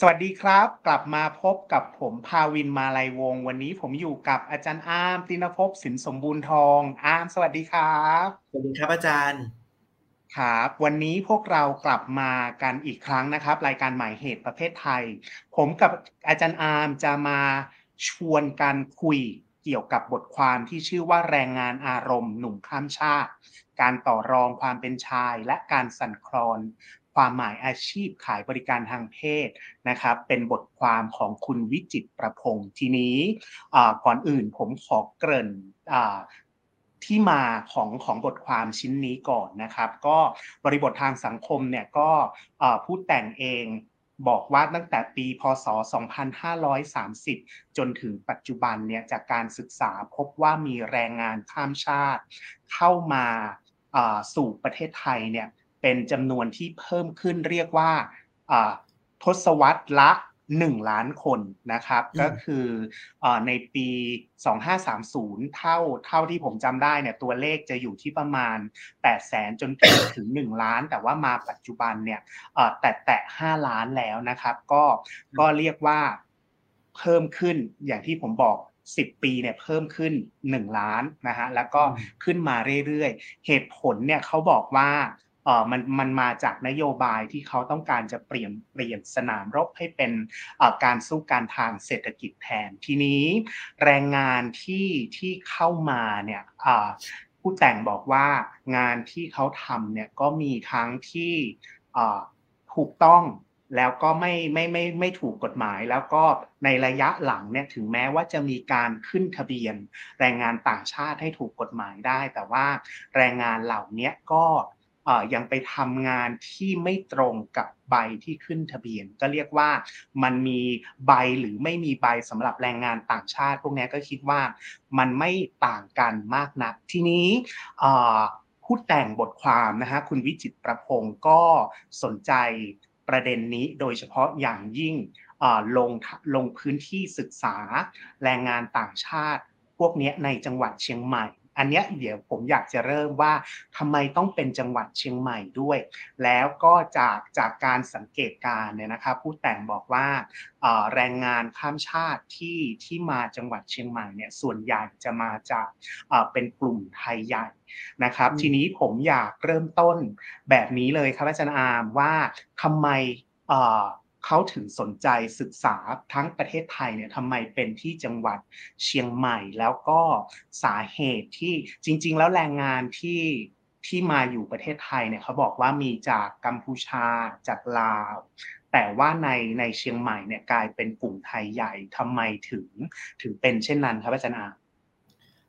สวัสดีครับ กลับมาพบกับผมภาวินมาลัยวงศ์วันนี้ผมอยู่กับอาจารย์อาร์มติณณภพสินสมบูรณ์ทองอาร์มสวัสดีครับสวัสดีครับอาจารย์ครับวันนี้พวกเรากลับมากันอีกครั้งนะครับ รายการใหม่เพศประเภทไทย ผมกับอาจารย์อาร์มจะมาชวนกันคุยเกี่ยวกับบทความที่ชื่อว่าแรงงานอารมณ์ หนุ่มข้ามชาติ การต่อรองความเป็นชายและการสั่นคลอน ความหมายอาชีพขายบริการทางเพศนะครับเป็นบทความของคุณวิจิตประพงศ์ทีนี้ก่อนอื่นผมขอเกริ่นที่มาของของบทความชิ้นนี้ก่อนนะครับ ก็บริบททางสังคมเนี่ยก็ผู้แต่งเองบอกว่าตั้งแต่ปีพศ 2530 จนถึงปัจจุบันเนี่ยจากการศึกษาพบว่ามีแรงงานข้ามชาติ เข้ามาสู่ประเทศไทยเนี่ย เป็นจำนวนที่เพิ่มขึ้นเรียกว่าทศวรรษละ 1 ล้านคนนะครับ ก็คืออในปี 2530 เท่าเท่าที่ผมจำได้เนี่ยตัวเลขจะอยู่ที่ประมาณ 8 แสนจนถึงถึง 1 ล้าน แต่ว่ามาปัจจุบันเนี่ยแต่แตะ 5 ล้านแล้วนะครับ ก็ก็เรียกว่าเพิ่มขึ้นอย่างที่ผมบอก10ปีเนี่ยเพิ่มขึ้น1ล้านนะฮะแล้วก็ขึ้นมาเรื่อยๆ เหตุผลเนี่ยเขาบอกว่า เออมันมันมาจากนโยบายที่เขาต้องการจะเปลี่ยนเปลี่ยนสนามรบให้เป็นการสู้การทางเศรษฐกิจแทนทีนี้ แรงงานที่ที่เข้ามาเนี่ยผู้แต่งบอกว่างานที่เขาทำเนี่ยก็มีทั้งที่ถูกต้องแล้วก็ไม่ไม่ไม่ไม่ถูกกฎหมายแล้วก็ในระยะหลังเนี่ยถึงแม้ว่าจะมีการขึ้นทะเบียน แรงงานต่างชาติให้ถูกกฎหมายได้ แต่ว่าแรงงานเหล่านี้ก็ ยังไปทำงานที่ไม่ตรงกับใบที่ขึ้นทะเบียน ก็เรียกว่ามันมีใบหรือไม่มีใบสำหรับแรงงานต่างชาติ พวกนี้ก็คิดว่ามันไม่ต่างกันมากนัก ทีนี้ผู้แต่งบทความนะฮะคุณวิจิตประพงศ์ก็สนใจประเด็นนี้โดยเฉพาะอย่างยิ่งลงลงพื้นที่ศึกษาแรงงานต่างชาติ พวกนี้ในจังหวัดเชียงใหม่ อันนี้เดี๋ยวผมอยากจะเริ่มว่าทำไมต้องเป็นจังหวัดเชียงใหม่ด้วย แล้วก็จากจากการสังเกตการเนี่ยนะครับผู้แต่งบอกว่าแรงงานข้ามชาติที่ที่มาจังหวัดเชียงใหม่เนี่ยส่วนใหญ่จะมาจากเป็นกลุ่มไทยใหญ่นะครับ ทีนี้ผมอยากเริ่มต้นแบบนี้เลยครับอาจารย์อามว่าทำไม เขาถึงสนใจศึกษาทั้งประเทศไทยเนี่ยทำไมเป็นที่จังหวัดเชียงใหม่แล้วก็สาเหตุที่จริง ๆ แล้วแรงงานที่ที่มาอยู่ประเทศไทยเนี่ยเขาบอกว่ามีจากกัมพูชาจากลาว แต่ว่าในในเชียงใหม่เนี่ยกลายเป็นกลุ่มไทยใหญ่ทำไมถึงถึงเป็นเช่นนั้นครับอาจารย์อา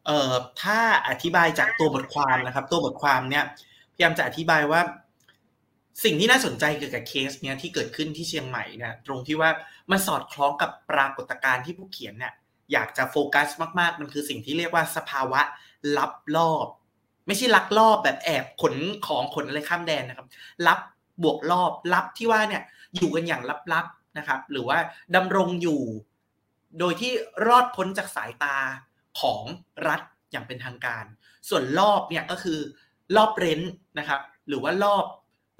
เอ่อถ้าอธิบายจากตัวบทความนะครับ ตัวบทความเนี่ยพยายามจะอธิบายว่า สิ่งที่น่าสนใจเกี่ยวกับเคสเนี้ยที่เกิดขึ้นที่เชียงใหม่เนี่ยตรงที่ว่ามันสอดคล้องกับปรากฏการณ์ที่ผู้เขียนเนี่ยอยากจะโฟกัสมาก ๆ มันคือสิ่งที่เรียกว่าสภาวะลับรอบ ไม่ใช่ลักลอบแบบแอบขนของขนอะไรข้ามแดนนะครับลับบวกรอบลับที่ว่าเนี่ยอยู่กันอย่างลับๆนะครับ หรือว่าดำรงอยู่ โดยที่รอดพ้นจากสายตาของรัฐอย่างเป็นทางการ ส่วนรอบเนี่ยก็คือรอบเร้นนะครับ หรือว่ารอบ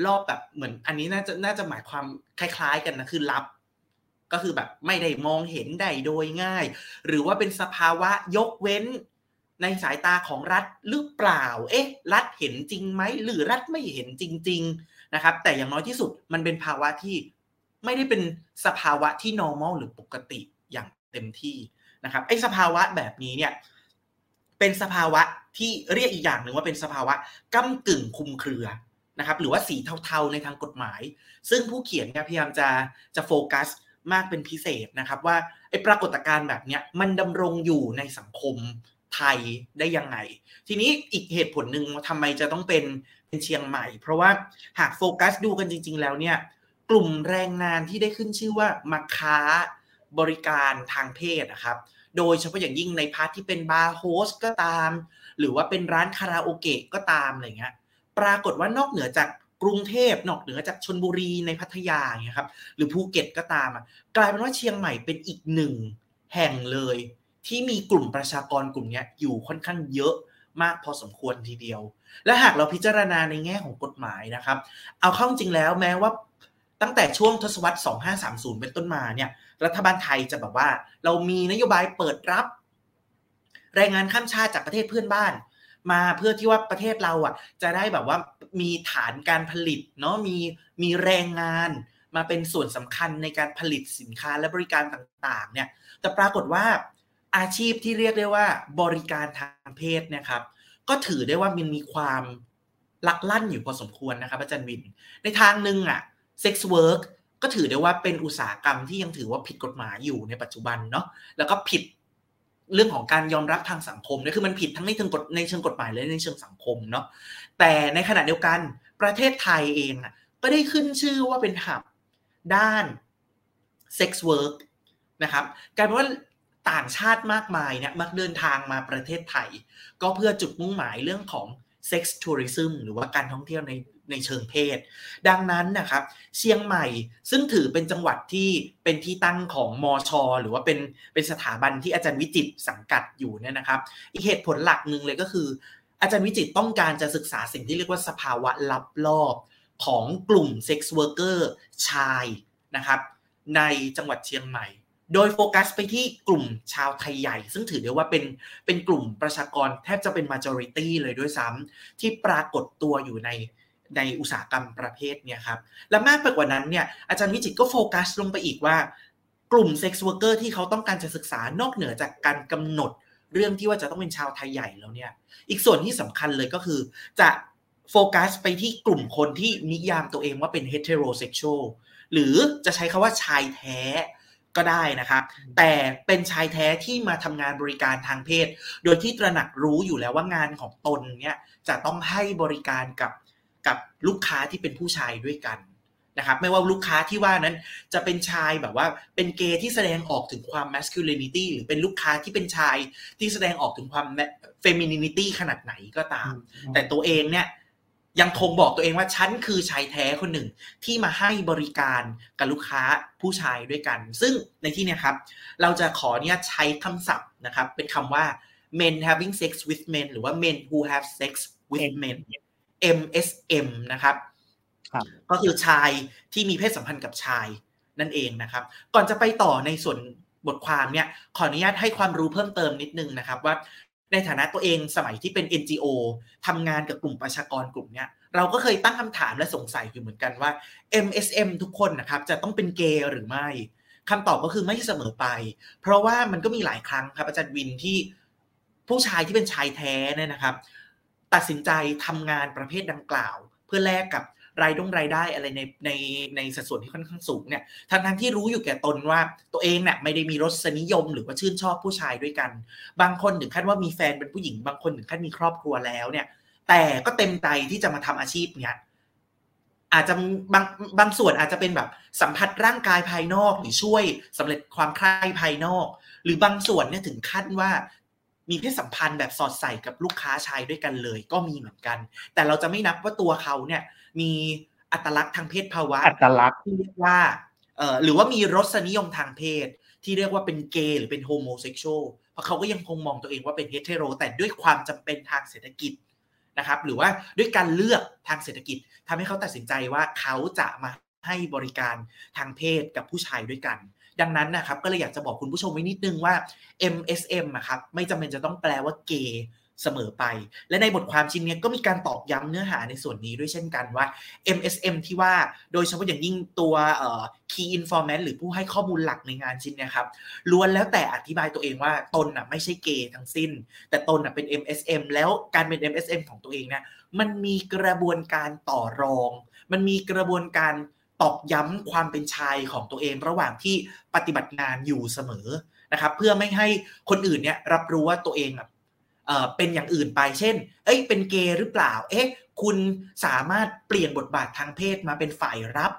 รอบแบบเหมือน อันนี้น่าจะน่าจะหมายความคล้าย ๆ กันนะคือรับ ก็คือแบบไม่ได้มองเห็นได้โดยง่าย หรือว่าเป็นสภาวะยกเว้นในสายตาของรัฐหรือเปล่า เอ๊ะ รัฐเห็นจริงไหม หรือรัฐไม่เห็นจริง ๆ นะครับ แต่อย่างน้อยที่สุดมันเป็นภาวะที่ไม่ได้เป็นสภาวะที่ normal หรือปกติอย่างเต็มที่นะครับ ไอ้สภาวะแบบนี้เนี่ย เป็นสภาวะที่เรียกอีกอย่างหนึ่งว่าเป็นสภาวะก้ากึ่งคุมเครือ นะครับหรือว่าสีเทาๆในทางกฎหมาย ซึ่งผู้เขียนเนี่ยพยายามจะจะโฟกัสมากเป็นพิเศษนะครับว่าไอ้ปรากฏการณ์แบบเนี้ยมันดำรงอยู่ในสังคมไทยได้ยังไง ทีนี้อีกเหตุผลหนึ่งทำไมจะต้องเป็นเป็นเชียงใหม่ เพราะว่าหากโฟกัสดูกันจริง ๆ แล้วเนี่ยกลุ่มแรงงานที่ได้ขึ้นชื่อว่ามาค้าบริการทางเพศนะครับ โดยเฉพาะอย่างยิ่งใน part ที่เป็นบาร์ host ก็ตาม หรือว่าเป็นร้านคาราโอเกะก็ตามอะไรเงี้ย ปรากฏว่านอกเหนือจากกรุงเทพนอกเหนือจากชนบุรีในพัทยาเนี่ยครับหรือภูเก็ตก็ตามอะกลายเป็นว่าเชียงใหม่เป็นอีกหนึ่งแห่งเลย ที่มีกลุ่มประชากรกลุ่มนี้อยู่ค่อนข้างเยอะมากพอสมควรทีเดียว และหากเราพิจารณาในแง่ของกฎหมายนะครับ เอาเข้าจริงแล้วแม้ว่าตั้งแต่ช่วงทศวรรษ 2530 เป็นต้นมาเนี่ยรัฐบาลไทยจะแบบว่า เรามีนโยบายเปิดรับ แรงงานข้ามชาติจากประเทศเพื่อนบ้าน มาเพื่อที่ว่าประเทศเราอะ จะได้แบบว่ามีฐานการผลิตเนาะมีมีแรงงาน มาเป็นส่วนสำคัญในการผลิตสินค้าและบริการต่างๆ เนี่ย แต่ปรากฏว่าอาชีพที่เรียกได้ว่าบริการทางเพศนะครับ ก็ถือได้ว่ามันมีความลักลั่นอยู่พอสมควรนะครับอาจารย์วิน ในทางหนึ่งอะ sex work ก็ถือได้ว่าเป็นอุตสาหกรรมที่ยังถือว่าผิดกฎหมายอยู่ในปัจจุบันเนาะแล้วก็ผิด เรื่องของการยอมรับทางสังคมเนี่ยคือมันผิดทั้งในเชิงกฎในเชิงกฎหมายและในเชิงสังคมเนาะแต่ในขณะเดียวกันประเทศไทยเองอะก็ได้ขึ้นชื่อว่าเป็น hub ด้าน sex work นะครับกลายเป็นว่าต่างชาติมากมายเนี่ยมักเดินทางมาประเทศไทย ก็เพื่อจุดมุ่งหมายเรื่องของ sex tourism หรือว่าการท่องเที่ยวใน ในเชิงเพศ ดังนั้นนะครับ เชียงใหม่ซึ่งถือเป็นจังหวัดที่เป็นที่ตั้งของมอชอหรือว่าเป็นเป็นสถาบันที่อาจารย์วิจิตสังกัดอยู่เนี่ยนะครับ อีกเหตุผลหลักหนึ่งเลยก็คือ อาจารย์วิจิตต้องการจะศึกษาสิ่งที่เรียกว่าสภาวะลักลอบของกลุ่ม sex worker ชายนะครับในจังหวัดเชียงใหม่ โดยโฟกัสไปที่กลุ่มชาวไทยใหญ่ ซึ่งถือได้ว่าเป็นเป็นกลุ่มประชากรแทบจะเป็น majority เลยด้วยซ้ำที่ปรากฏตัวอยู่ใน ในอุตสาหกรรมประเภทเนี่ยครับ และมากไปกว่านั้นเนี่ยอาจารย์วิจิตก็โฟกัสลงไปอีกว่ากลุ่ม sex worker ที่เขาต้องการจะศึกษานอกเหนือจากการกำหนดเรื่องที่ว่าจะต้องเป็นชาวไทยใหญ่แล้วเนี่ยอีกส่วนที่สำคัญเลยก็คือ จะโฟกัสไปที่กลุ่มคนที่นิยามตัวเองว่าเป็น heterosexual หรือจะใช้คำว่าชายแท้ก็ได้นะครับ แต่เป็นชายแท้ที่มาทำงานบริการทางเพศ โดยที่ตระหนักรู้อยู่แล้วว่างานของตนเนี่ยจะต้องให้บริการกับ กับลูกค้าที่เป็นผู้ชายด้วยกันนะครับไม่ว่าลูกค้าที่ว่านั้นจะเป็นชายแบบว่าเป็นเกย์ที่แสดงออกถึงความ masculinity หรือเป็นลูกค้าที่เป็นชายที่แสดงออกถึงความ femininity ขนาดไหนก็ตาม แต่ตัวเองเนี่ยยังคงบอกตัวเองว่าฉันคือชายแท้คนหนึ่งที่มาให้บริการกับลูกค้าผู้ชายด้วยกัน ซึ่งในที่นี้ครับ เราจะขอเนี่ยใช้คำศัพท์นะครับ เป็นคำว่า men having sex with men หรือว่า men who have sex with men MSM นะครับก็คือชายที่มีเพศสัมพันธ์กับชายนั่นเองนะครับ ก่อนจะไปต่อในส่วนบทความเนี่ยขออนุญาตให้ความรู้เพิ่มเติมนิดนึงนะครับว่าในฐานะตัวเองสมัยที่เป็น NGO ทำงานกับกลุ่มประชากรกลุ่มนี้เราก็เคยตั้งคำถามและสงสัยอยู่เหมือนกันว่า MSM ทุกคนนะครับจะต้องเป็นเกย์หรือไม่คำตอบก็คือไม่เสมอไป เพราะว่ามันก็มีหลายครั้งครับอาจารย์วินที่ผู้ชายที่เป็นชายแท้เนี่ยนะครับ ตัดสินใจทำงานประเภทดังกล่าว เพื่อแลกกับรายดงรายได้อะไรในในในสัดส่วนที่ค่อนข้างสูงเนี่ยทั้งทั้งที่รู้อยู่แก่ตนว่าตัวเองเนี่ยไม่ได้มีรสนิยมหรือว่าชื่นชอบผู้ชายด้วยกัน บางคนถึงขั้นว่ามีแฟนเป็นผู้หญิง บางคนถึงขั้นมีครอบครัวแล้วเนี่ย แต่ก็เต็มใจที่จะมาทำอาชีพเนี่ยอาจจะบางบางส่วนอาจจะเป็นแบบสัมผัสร่างกายภายนอกหรือช่วยสำเร็จความใคร่ภายนอก หรือบางส่วนเนี่ยถึงขั้นว่า มีเพศสัมพันธ์แบบสอดใส่กับลูกค้าชายด้วยกันเลย ก็มีเหมือนกัน แต่เราจะไม่นับว่าตัวเขาเนี่ย มีอัตลักษณ์ทางเพศภาวะอัตลักษณ์ที่เรียกว่าเอ่อหรือว่ามีรสนิยมทางเพศ ที่เรียกว่าเป็นเกย์หรือเป็น homosexual เพราะเขาก็ยังคงมองตัวเองว่าเป็น hetero แต่ด้วยความจำเป็นทางเศรษฐกิจนะครับ หรือว่าด้วยการเลือกทางเศรษฐกิจทำให้เขาตัดสินใจว่าเขาจะมาให้บริการทางเพศกับผู้ชายด้วยกัน ดังนั้นนะครับก็เลยอยากจะบอกคุณผู้ชมไว้นิดนึงว่า MSM อะครับไม่จำเป็นจะต้องแปลว่าเกย์เสมอไป และในบทความชิ้นนี้ก็มีการตอกย้ำเนื้อหาในส่วนนี้ด้วยเช่นกันว่า MSM ที่ว่าโดยเฉพาะอย่างยิ่งตัว key informant หรือผู้ให้ข้อมูลหลักในงานชิ้นนี้ครับล้วนแล้วแต่อธิบายตัวเองว่าตนอะไม่ใช่เกย์ทั้งสิ้น แต่ตนอะเป็น MSM แล้วการเป็น MSM ของตัวเองเนี่ยมันมีกระบวนการต่อรอง มันมีกระบวนการ ตอกย้ำความเป็นชายของตัวเองระหว่างที่ปฏิบัติงานอยู่เสมอนะครับ เพื่อไม่ให้คนอื่นเนี่ยรับรู้ว่าตัวเองเป็นอย่างอื่นไป เช่น เอ้ย เป็นเกย์หรือเปล่า เอ๊ะ คุณสามารถเปลี่ยนบทบาททางเพศมาเป็นฝ่ายรับ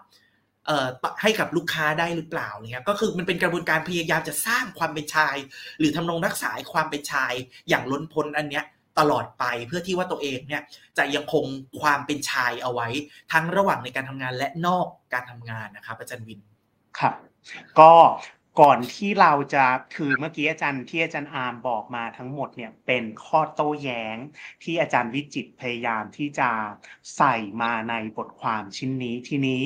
ให้กับลูกค้าได้หรือเปล่าเนี่ยก็คือมันเป็นกระบวนการพยายามจะสร้างความเป็นชาย หรือทำรงรักษาความเป็นชายอย่างล้นพ้นอันเนี้ย ตลอดไปเพื่อที่ว่าตัวเองเนี่ยจะยังคงความเป็นชายเอาไว้ ทั้งระหว่างในการทำงานและนอกการทำงานนะครับอาจารย์วินครับก็ ก่อนที่เราจะคือเมื่อกี้อาจารย์ที่อาจารย์อาร์มบอกมาทั้งหมดเนี่ยเป็นข้อโต้แย้งที่อาจารย์วิจิตพยายามที่จะใส่มาในบทความชิ้นนี้ทีนี้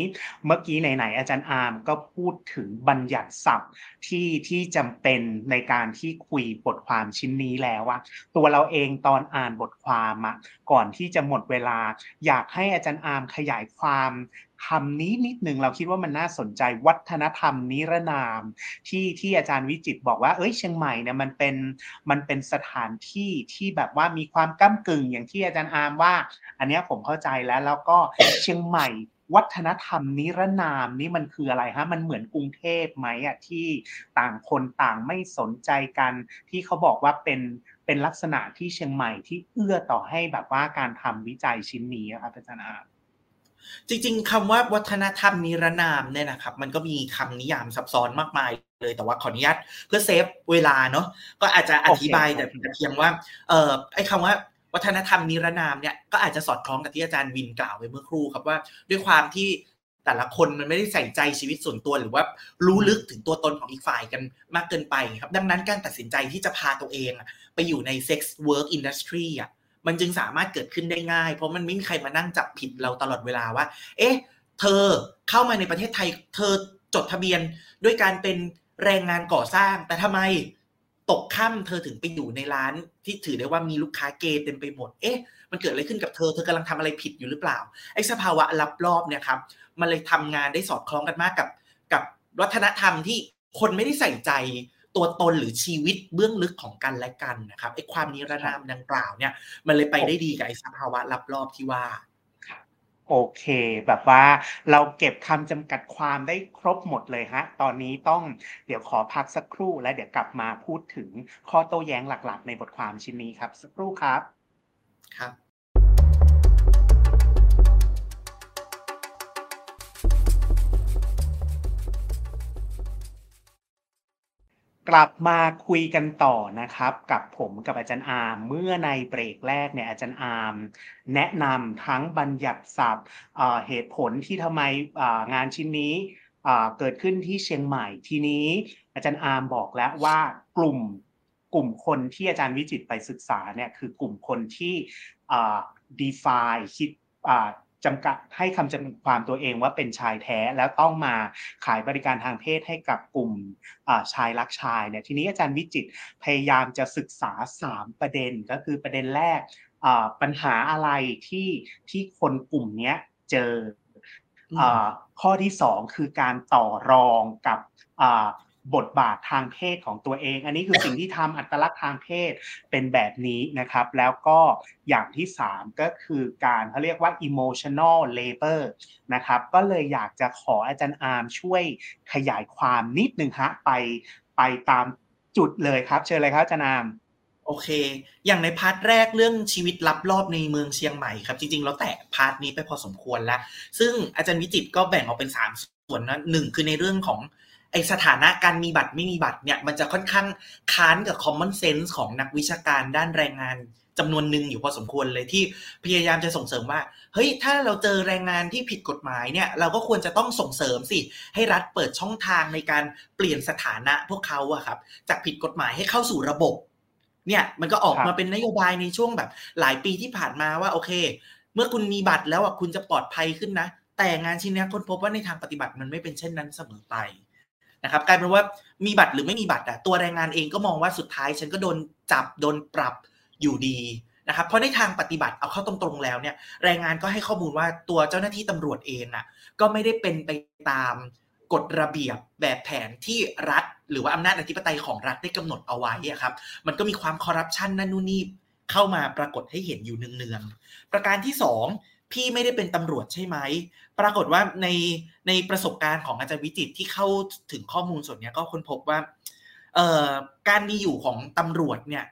เมื่อกี้ไหนๆอาจารย์อาร์มก็พูดถึงบัญญัติศัพท์ที่ที่จำเป็นในการที่คุยบทความชิ้นนี้แล้วว่าตัวเราเองตอนอ่านบทความอะก่อนที่จะหมดเวลา อยากให้อาจารย์อาร์มขยายความ คำนี้นิดหนึ่งเราคิดว่ามันน่าสนใจวัฒนธรรมนิรนาม ที่ที่อาจารย์วิจิตบอกว่าเอ้ยเชียงใหม่เนี่ยมันเป็นมันเป็นสถานที่ที่แบบว่ามีความก้ากึ่งอย่างที่อาจารย์อาร์มว่า อันนี้ผมเข้าใจแล้วแล้วก็เชียงใหม่วัฒนธรรมนิรนามนี่มันคืออะไรฮะ มันเหมือนกรุงเทพไหมอะที่ต่างคนต่างไม่สนใจกัน ที่เขาบอกว่าเป็นเป็นลักษณะที่เชียงใหม่ที่เอื้อต่อให้แบบว่าการทำวิจัยชิ้นนี้ครับอาจารย์อาร์ม จริง ๆคำว่าวัฒนธรรมนิรนามเนี่ยนะครับ มันก็มีคำนิยามซับซ้อนมากมายเลยแต่ว่าขออนุญาตเพื่อ save เวลาเนาะก็อาจจะอธิบายแต่เพียงว่าเออไอ้คำว่าวัฒนธรรมนิรนามเนี่ยก็อาจจะสอดคล้องกับที่อาจารย์วินกล่าวไปเมื่อครู่ครับว่า ด้วยความที่แต่ละคนมันไม่ได้ใส่ใจชีวิตส่วนตัวหรือว่ารู้ลึกถึงตัวตนของอีกฝ่ายกันมากเกินไปครับ ดังนั้นการตัดสินใจที่จะพาตัวเอง ไปอยู่ใน sex work industry อะ มันจึงสามารถเกิดขึ้นได้ง่าย เพราะมันไม่มีใครมานั่งจับผิดเราตลอดเวลาว่า เอ๊ะ เธอเข้ามาในประเทศไทย เธอจดทะเบียนด้วยการเป็นแรงงานก่อสร้าง แต่ทำไมตกค่ำเธอถึงไปอยู่ในร้านที่ถือได้ว่ามีลูกค้าเกย์เต็มไปหมด เอ๊ะ มันเกิดอะไรขึ้นกับเธอ เธอกำลังทำอะไรผิดอยู่หรือเปล่า ไอ้สภาวะรับรอบเนี่ยครับ มันเลยทำงานได้สอดคล้องกันมากกับ กับวัฒนธรรมที่คนไม่ได้ใส่ใจ ตัวตนหรือชีวิตเบื้องลึกของกันและกันนะครับไอ้ความนิรนามดังกล่าวเนี่ย มันเลยไปได้ดีกับไอ้สภาวะรับรอบที่ว่าโอเค แบบว่าเราเก็บคำจำกัดความได้ครบหมดเลยฮะ ตอนนี้ต้องเดี๋ยวขอพักสักครู่แล้วเดี๋ยวกลับมาพูดถึงข้อโต้แย้งหลักๆ ในบทความชิ้นนี้ครับ สักครู่ครับ ครับ กลับมาคุยกันต่อนะครับกับผมกับอาจารย์อาร์มเมื่อในเบรกแรกเนี่ยอาจารย์อาร์มแนะนำทั้งบัญญัติศัพท์เหตุผลที่ทำไมงานชิ้นนี้เกิดขึ้นที่เชียงใหม่ทีนี้ อาจารย์อาร์มบอกแล้วว่ากลุ่มกลุ่มคนที่อาจารย์วิจิตไปศึกษาเนี่ยคือกลุ่มคนที่ define คิด จำกัดให้คำจำความตัวเองว่าเป็นชายแท้แล้วต้องมาขายบริการทางเพศให้กับกลุ่มชายรักชายเนี่ยทีนี้อาจารย์วิจิตพยายามจะศึกษา 3 ประเด็นก็คือประเด็นแรกปัญหาอะไรที่ที่คนกลุ่มนี้เจอข้อที่ 2 คือการต่อรองกับ บทบาททางเพศของตัวเอง อันนี้คือสิ่งที่ทำอัตลักษณ์ทางเพศเป็นแบบนี้นะครับ แล้วก็อย่างที่ 3 ก็คือการเขาเรียกว่า emotional labor นะครับ ก็เลยอยากจะขออาจารย์อาร์มช่วยขยายความนิดนึงฮะไปไปตามจุดเลยครับ เชิญเลยครับอาจารย์อาร์มโอเค อย่างใน part แรกเรื่องชีวิตลักลอบในเมืองเชียงใหม่ครับ จริงๆ เราแตะ part นี้ไปพอสมควรแล้ว ซึ่งอาจารย์วิจิตก็แบ่งออกเป็น 3 ส่วนนะหนึ่งคือในเรื่องของ ไอสถานะการมีบัตรไม่มีบัตรเนี่ยมันจะค่อนข้างค้านกับ common sense ของนักวิชาการด้านแรงงานจำนวนหนึ่งอยู่พอสมควรเลยที่พยายามจะส่งเสริมว่า เฮ้ย ถ้าเราเจอแรงงานที่ผิดกฎหมายเนี่ย เราก็ควรจะต้องส่งเสริมสิ ให้รัฐเปิดช่องทางในการเปลี่ยนสถานะพวกเขาอะครับ จากผิดกฎหมายให้เข้าสู่ระบบ เนี่ยมันก็ออกมาเป็นนโยบายในช่วงแบบ หลายปีที่ผ่านมาว่าโอเค เมื่อคุณมีบัตรแล้วอะคุณจะปลอดภัยขึ้นนะ แต่งานชิ้นนี้คนพบว่าในทางปฏิบัติมันไม่เป็นเช่นนั้นเสมอไป นะครับกลายเป็นว่ามีบัตรหรือไม่มีบัตรอะตัวแรงงานเองก็มองว่าสุดท้าย ฉันก็โดนจับโดนปรับอยู่ดีนะครับเพราะในทางปฏิบัติเอาเข้าตรงๆแล้วเนี่ยแรงงานก็ให้ข้อมูลว่าตัวเจ้าหน้าที่ตำรวจเองอะก็ไม่ได้เป็นไปตามกฎระเบียบแบบแผนที่รัฐ หรือว่าอำนาจอธิปไตยของรัฐได้กำหนดเอาไว้อะครับ มันก็มีความคอร์รัปชันนั่นนู่นนี่เข้ามาปรากฏให้เห็นอยู่เนืองๆประการที่ 2 พี่ไม่ได้เป็นตำรวจใช่ไหม ปรากฏว่าในในประสบการณ์ของอาจารย์วิจิตที่เข้าถึงข้อมูลส่วนนี้ก็ค้นพบว่าเอ่อการมีอยู่ของตำรวจเนี่ย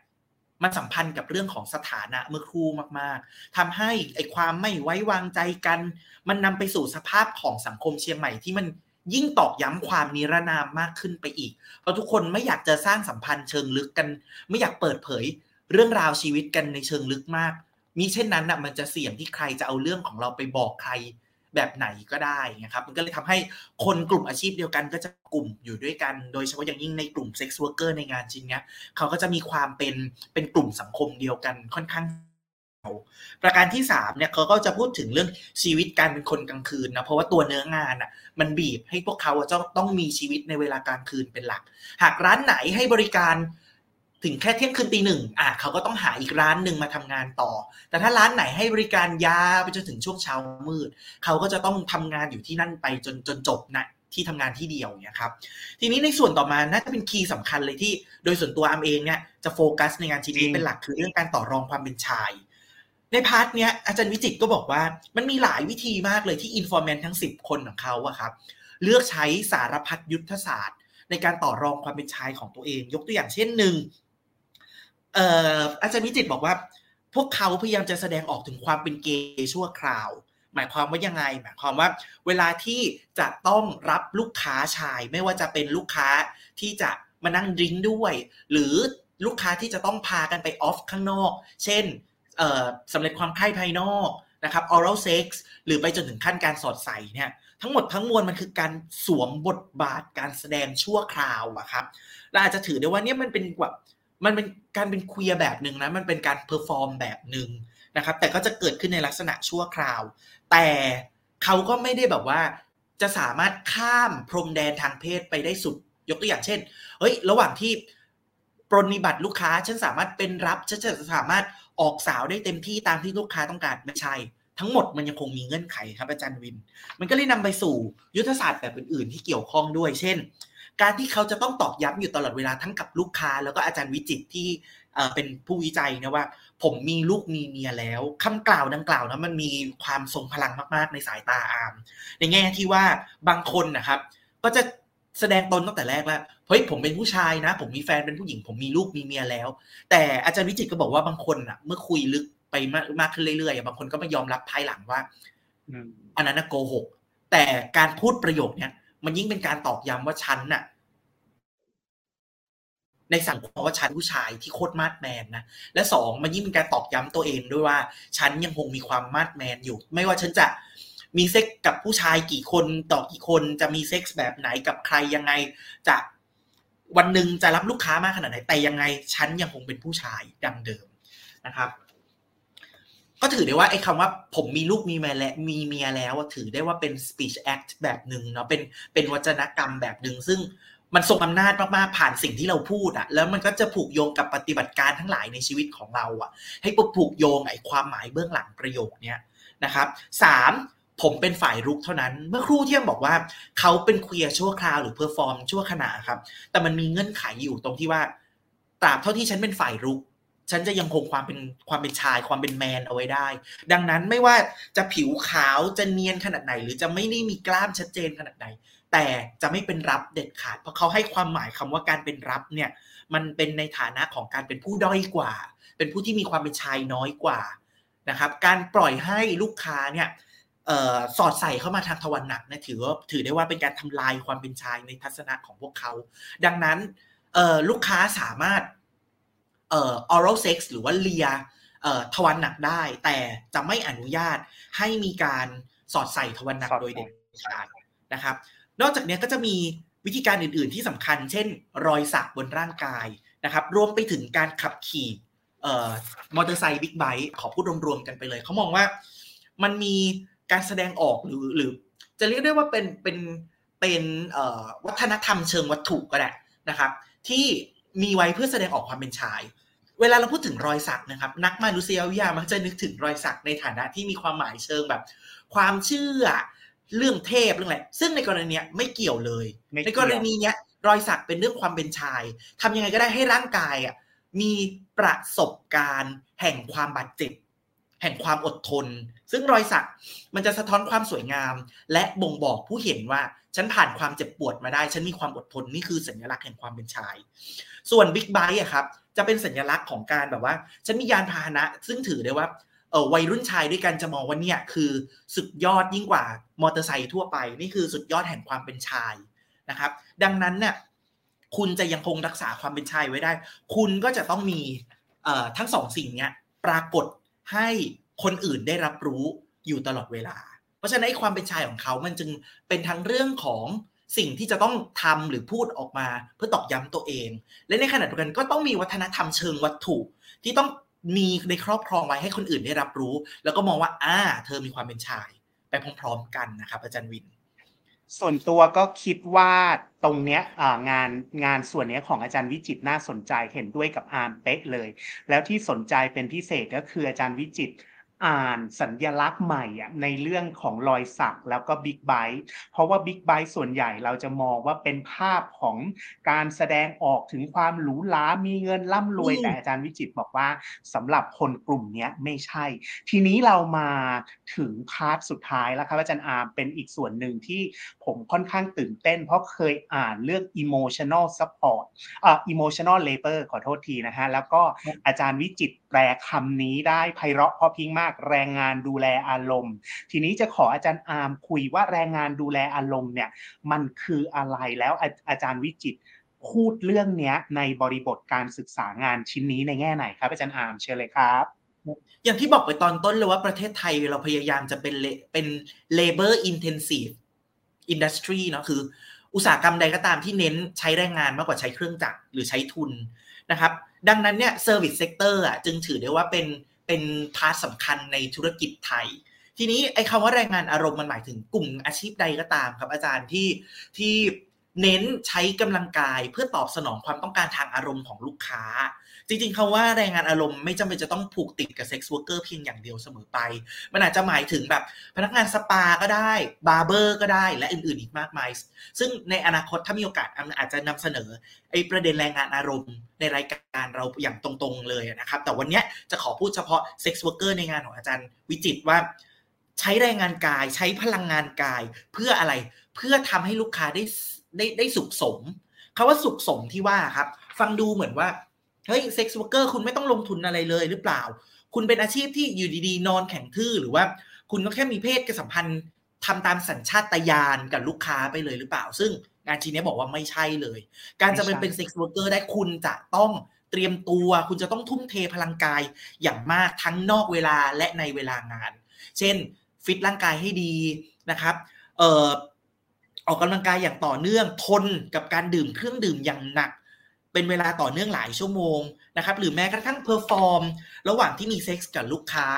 มันสัมพันธ์กับเรื่องของสถานะเมื่อครู่มาก ๆทำให้ไอความไม่ไว้วางใจกัน มันนำไปสู่สภาพของสังคมเชียงใหม่ที่มันยิ่งตอกย้ำความนิรนามมากขึ้นไปอีก เพราะทุกคนไม่อยากจะสร้างสัมพันธ์เชิงลึกกัน ไม่อยากเปิดเผยเรื่องราวชีวิตกันในเชิงลึกมาก มิเช่นนั้นอะมันจะเสี่ยงที่ใครจะเอาเรื่องของเราไปบอกใครแบบไหนก็ได้นะครับ มันก็เลยทำให้คนกลุ่มอาชีพเดียวกันก็จะกลุ่มอยู่ด้วยกัน โดยเฉพาะอย่างยิ่งในกลุ่มเซ็กซ์วอร์เกอร์ในงานชิ้นนี้เขาก็จะมีความเป็นเป็นกลุ่มสังคมเดียวกันค่อนข้างประการที่3เนี่ยเขาก็จะพูดถึงเรื่องชีวิตการเป็นคนกลางคืนนะเพราะว่าตัวเนื้องานอะมันบีบให้พวกเขาจะต้องมีชีวิตในเวลากลางคืนเป็นหลัก หากร้านไหนให้บริการ ถึงแค่เที่ยงคืนตีหนึ่งอะเขาก็ต้องหาอีกร้านหนึ่งมาทำงานต่อ แต่ถ้าร้านไหนให้บริการยาวไปจนถึงช่วงเช้ามืด เขาก็จะต้องทำงานอยู่ที่นั่นไปจนจนจบนะที่ทำงานที่เดียวเนี่ยครับ ทีนี้ในส่วนต่อมาน่าจะเป็น key สำคัญเลยที่โดยส่วนตัวอาร์มเองเนี่ยจะโฟกัสในงานชิ้นนี้เป็นหลักคือเรื่องการต่อรองความเป็นชาย ใน part เนี้ยอาจารย์วิจิตก็บอกว่ามันมีหลายวิธีมากเลยที่ informant ทั้ง 10 คนของเขาอะครับเลือกใช้สารพัดยุทธศาสตร์ ในการต่อรองความเป็นชายของตัวเอง ยกตัวอย่างเช่นหนึ่งเอ่ออาจารย์วิจิตบอกว่า พวกเขาพยายามจะแสดงออกถึงความเป็นเกย์ชั่วคราว หมายความว่ายังไง หมายความว่า เวลาที่จะต้องรับลูกค้าชาย ไม่ว่าจะเป็นลูกค้าที่จะมานั่งดื่มด้วย หรือลูกค้าที่จะต้องพากันไป off ข้างนอก เช่นสำเร็จความใคร่ภายนอกนะครับ oral sex หรือไปจนถึงขั้นการสอดใส่เนี่ยทั้งหมดทั้งมวลมันคือการสวมบทบาทการแสดงชั่วคราวอะครับเราอาจจะถือได้ว่าเนี่ยมันเป็นแบบ มันเป็นการเป็น queer แบบหนึ่งนะมันเป็นการ perform แบบหนึ่งนะครับ แต่ก็จะเกิดขึ้นในลักษณะชั่วคราว แต่เขาก็ไม่ได้แบบว่าจะสามารถข้ามพรมแดนทางเพศไปได้สุด ยกตัวอย่างเช่น เฮ้ย ระหว่างที่ปรนิบัติลูกค้า ฉันสามารถเป็นรับ ฉันจะสามารถออกสาวได้เต็มที่ตามที่ลูกค้าต้องการ ไม่ใช่ ทั้งหมดมันยังคงมีเงื่อนไขครับอาจารย์วิน มันก็เลยนำไปสู่ยุทธศาสตร์แบบอื่นๆที่เกี่ยวข้องด้วย เช่น การที่เขาจะต้องตอกย้ำอยู่ตลอดเวลาทั้งกับลูกค้า แล้วก็อาจารย์วิจิตที่เป็นผู้วิจัยนะว่า ผมมีลูกมีเมียแล้วคำกล่าวดังกล่าวนะมันมีความทรงพลังมากๆ ในสายตาอาม ในแง่ที่ว่าบางคนนะครับ ก็จะแสดงตนตั้งแต่แรกแล้วเฮ้ยผมเป็นผู้ชายนะ ผมมีแฟนเป็นผู้หญิง ผมมีลูกมีเมียแล้ว แต่อาจารย์วิจิตก็บอกว่าบางคนอะ เมื่อคุยลึกไปมากขึ้นเรื่อยๆบางคนก็ไม่ยอมรับภายหลังว่าอันนั้นโกหกแต่การพูดประโยคเนี้ย มันยิ่งเป็นการตอกย้ำว่าฉันน่ะ ในสังคมว่าฉันผู้ชายที่โคตรมาดแมนนะและสองมันยิ่งเป็นการตอกย้ำตัวเองด้วยว่า ฉันยังคงมีความมาดแมนอยู่ ไม่ว่าฉันจะมีเซ็กกับผู้ชายกี่คนต่อกี่คนจะมีเซ็กส์แบบไหนกับใครยังไง จะวันหนึ่งจะรับลูกค้ามากขนาดไหนแต่ยังไง ฉันยังคงเป็นผู้ชายดังเดิมนะครับ ก็ถือได้ว่าไอ้คำว่าผมมีลูกมีเมียและมีเมียแล้วถือได้ว่าเป็น speech act แบบหนึ่งเนาะเป็นเป็นวจนกรรมแบบหนึ่งซึ่งมันทรงอำนาจมากๆผ่านสิ่งที่เราพูดอะแล้วมันก็จะผูกโยงกับปฏิบัติการทั้งหลายในชีวิตของเราอะให้ผูกโยงไอ้ความหมายเบื้องหลังประโยคเนี้ยนะครับสามผมเป็นฝ่ายรุกเท่านั้น เมื่อครู่เพิ่งบอกว่าเขาเป็น queer ชั่วคราวหรือ perform ชั่วขณะครับ แต่มันมีเงื่อนไขอยู่ตรงที่ว่าตราบเท่าที่ฉันเป็นฝ่ายรุก ฉันจะยังคงความเป็นความเป็นชายความเป็นแมนเอาไว้ได้ ดังนั้นไม่ว่าจะผิวขาวจะเนียนขนาดไหน หรือจะไม่ได้มีกล้ามชัดเจนขนาดไหน แต่จะไม่เป็นรับเด็ดขาด เพราะเขาให้ความหมายคำว่าการเป็นรับเนี่ยมันเป็นในฐานะของการเป็นผู้ด้อยกว่า เป็นผู้ที่มีความเป็นชายน้อยกว่านะครับการปล่อยให้ลูกค้าเนี่ยสอดใส่เข้ามาทางทวันหนักนะถือว่าถือได้ว่าเป็นการทำลายความเป็นชายในทัศนะของพวกเขา ดังนั้นลูกค้าสามารถ เอ่อ oral sex หรือว่าเลียทวันหนักได้ แต่จะไม่อนุญาตให้มีการสอดใส่ทวันหนักโดยเด็ดขาดนะครับ นอกจากนี้ก็จะมีวิธีการอื่น ๆ ที่สำคัญ เช่น รอยสักบนร่างกายนะครับ รวมไปถึงการขับขี่มอเตอร์ไซค์บิ๊กไบค์ขอพูดรวมๆกันไปเลย เขามองว่ามันมีการแสดงออกหรือหรือ จะเรียกได้ว่าเป็นเป็นเป็นวัฒนธรรมเชิงวัตถุก็ได้นะครับ ที่มีไว้เพื่อแสดงออกความเป็นชาย เวลาเราพูดถึงรอยสักนะครับ นักมนุษยวิทยามักจะนึกถึงรอยสักในฐานะที่มีความหมายเชิงแบบ ความเชื่อเรื่องเทพเรื่องอะไรซึ่งในกรณีนี้ไม่เกี่ยวเลย ในกรณีนี้รอยสักเป็นเรื่องความเป็นชายทำยังไงก็ได้ให้ร่างกายอะมีประสบการณ์ แห่งความบาดเจ็บแห่งความอดทน ซึ่งรอยสักมันจะสะท้อนความสวยงาม และบ่งบอกผู้เห็นว่า ฉันผ่านความเจ็บปวดมาได้ ฉันมีความอดทนนี่คือสัญลักษณ์แห่งความเป็นชาย ส่วนบิ๊กไบค์อะครับ จะเป็นสัญลักษณ์ของการแบบว่าฉันมียานพาหนะ ซึ่งถือได้ว่าเออวัยรุ่นชายด้วยกันจะมองว่าเนี่ยคือสุดยอดยิ่งกว่ามอเตอร์ไซค์ทั่วไป นี่คือสุดยอดแห่งความเป็นชายนะครับ ดังนั้นเนี่ยคุณจะยังคงรักษาความเป็นชายไว้ได้ คุณก็จะต้องมีเอ่อทั้งสองสิ่งเนี้ยปรากฏให้คนอื่นได้รับรู้อยู่ตลอดเวลา เพราะฉะนั้นความเป็นชายของเขามันจึงเป็นทั้งเรื่องของ สิ่งที่จะต้องทำหรือพูดออกมาเพื่อตอกย้ำตัวเอง และในขณะเดียวกันก็ต้องมีวัฒนธรรมเชิงวัตถุ ที่ต้องมีในครอบครองไว้ให้คนอื่นได้รับรู้ แล้วก็มองว่าอ่า เธอมีความเป็นชาย ไปพร้อมๆกันนะครับอาจารย์วิน ส่วนตัวก็คิดว่าตรงเนี้ยงานงานส่วนนี้ของอาจารย์วิจิตน่าสนใจเห็นด้วยกับอาร์มเป๊ะเลย แล้วที่สนใจเป็นพิเศษก็คืออาจารย์วิจิต อ่านสัญลักษณ์ใหม่อะในเรื่องของรอยสักแล้วก็บิ๊กไบค์เพราะว่าบิ๊กไบค์ส่วนใหญ่เราจะมองว่าเป็นภาพของการแสดงออกถึงความหรูหรามีเงินร่ำรวยแต่อาจารย์วิจิตบอกว่าสำหรับคนกลุ่มนี้ไม่ใช่ ทีนี้เรามาถึง part สุดท้ายแล้วครับอาจารย์อาร์มเป็นอีกส่วนหนึ่งที่ผมค่อนข้างตื่นเต้น เพราะเคยอ่านเรื่อง emotional support อ่า emotional labor ขอโทษทีนะฮะแล้วก็อาจารย์วิจิต แปลคำนี้ได้ไพเราะพอพิงมากากแรงงานดูแลอารมณ์ ทีนี้จะขออาจารย์อาร์มคุยว่าแรงงานดูแลอารมณ์เนี่ยมันคืออะไรแล้วอาจารย์วิจิตพูดเรื่องนี้ในบริบทการศึกษางานชิ้นนี้ในแง่ไหนครับอาจารย์อาร์มเชิญเลยครับ อย่างที่บอกไปตอนต้นเลยว่าประเทศไทยเราพยายามจะเป็นเป็น labor intensive industry เนาะคือ อุตสาหกรรมใดก็ตามที่เน้นใช้แรงงานมากกว่าใช้เครื่องจักรหรือใช้ทุน นะครับดังนั้นเนี่ย service sector อะจึงถือได้ว่าเป็นเป็น part สำคัญในธุรกิจไทย ทีนี้ไอ้คำว่าแรงงานอารมณ์มันหมายถึงกลุ่มอาชีพใดก็ตามครับ อาจารย์ที่ที่เน้นใช้กำลังกายเพื่อตอบสนองความต้องการทางอารมณ์ของลูกค้า จริงๆคำว่าแรงงานอารมณ์ไม่จำเป็นจะต้องผูกติดกับ sex worker เพียงอย่างเดียวเสมอไป มันอาจจะหมายถึงแบบพนักงานสปาก็ได้ barber ก็ได้และอื่นๆอีกมากมาย ซึ่งในอนาคตถ้ามีโอกาสอาจจะนำเสนอไอ้ประเด็นแรงงานอารมณ์ในรายการเราอย่างตรงๆเลยนะครับ แต่วันนี้จะขอพูดเฉพาะ sex worker ในงานของอาจารย์วิจิตว่า ใช้แรงงานกายใช้พลังงานกายเพื่ออะไรเพื่อทำให้ลูกค้าได้ได้ได้สุขสมคำว่าสุขสมที่ว่าครับ ฟังดูเหมือนว่า เฮ้ย sex worker คุณไม่ต้องลงทุนอะไรเลยหรือเปล่า คุณเป็นอาชีพที่อยู่ดีๆ นอนแข็งทื่อหรือว่า คุณก็แค่มีเพศสัมพันธ์ทำตามสัญชาตญาณกับลูกค้าไปเลยหรือเปล่า ซึ่งงานชิ้นนี้บอกว่าไม่ใช่เลย การจะเป็นเป็น sex worker ได้คุณจะต้องเตรียมตัว คุณจะต้องทุ่มเทพลังกายอย่างมากทั้งนอกเวลาและในเวลางาน เช่น ฟิตร่างกายให้ดีนะครับเอ่อออกกำลังกายอย่างต่อเนื่องทนกับการดื่มเครื่องดื่มอย่างหนัก เป็นเวลาต่อเนื่องหลายชั่วโมงนะครับหรือแม้กระทั่ง perform ระหว่างที่มีเซ็กส์กับลูกค้า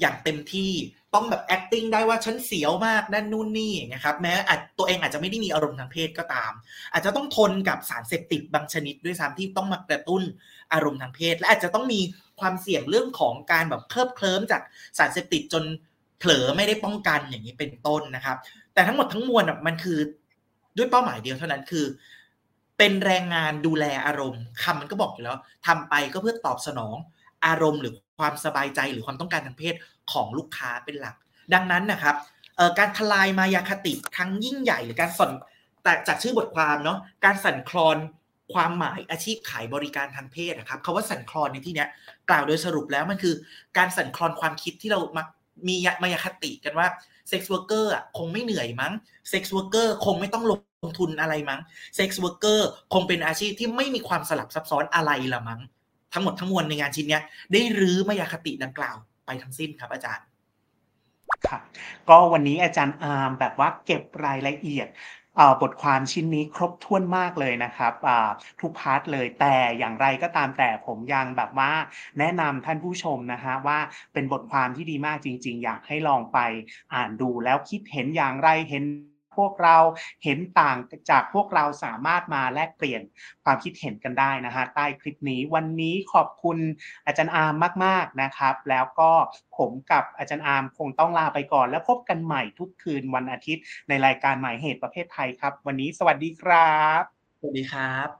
อย่างเต็มที่ต้องแบบ acting ได้ว่าฉันเสียวมากนั่นนู่นนี่นะครับแม้ตัวเองอาจจะไม่ได้มีอารมณ์ทางเพศก็ตาม อาจจะต้องทนกับสารเสพติดบางชนิดด้วยซ้ำที่ต้องมากระตุ้นอารมณ์ทางเพศ และอาจจะต้องมีความเสี่ยงเรื่องของการแบบเคลิบเคลิ้มจากสารเสพติดจนเผลอไม่ได้ป้องกันอย่างนี้เป็นต้นนะครับ แต่ทั้งหมดทั้งมวลมันคือด้วยเป้าหมายเดียวเท่านั้นคือ เป็นแรงงานดูแลอารมณ์คำมันก็บอกอยู่แล้วทำไปก็เพื่อตอบสนองอารมณ์หรือความสบายใจหรือความต้องการทางเพศของลูกค้าเป็นหลัก ดังนั้นนะครับการทลายมายาคติทั้งยิ่งใหญ่หรือการสั่นแต่จากชื่อบทความเนาะการสั่นคลอนความหมายอาชีพขายบริการทางเพศนะครับคาว่าสั่นคลอนในที่นี้กล่าวโดยสรุปแล้วมันคือ การสั่นคลอนความคิดที่เรามักมีมายาคติกันว่า sex worker คงไม่เหนื่อยมั้ง sex worker คงไม่ต้องลงทุนอะไรมั้ง sex worker คงเป็นอาชีพที่ไม่มีความสลับซับซ้อนอะไรละมั้ง ทั้งหมดทั้งมวลในงานชิ้นนี้ได้รื้อมายาคติดังกล่าวไปทั้งสิ้นครับอาจารย์ครับก็วันนี้อาจารย์อาร์มแบบว่าเก็บรายละเอียดบทความชิ้นนี้ครบถ้วนมากเลยนะครับทุก part เลยแต่อย่างไรก็ตามแต่ผมยังแบบว่าแนะนำท่านผู้ชมนะฮะว่าเป็นบทความที่ดีมากจริง ๆ อยากให้ลองไปอ่านดูแล้วคิดเห็นอย่างไรเห็น วกเราเห็นต่างจากพวกเราสามารถมาแลกเปลี่ยนความคิดเห็นกันได้นะฮะใต้คลิปนี้วันนี้ขอบคุณอาจารย์อาร์มมากๆนะครับ แล้วก็ผมกับอาจารย์อาร์มคงต้องลาไปก่อน แล้วพบกันใหม่ทุกคืนวันอาทิตย์ในรายการหมายเหตุประเภทไทยครับ วันนี้สวัสดีครับ สวัสดีครับ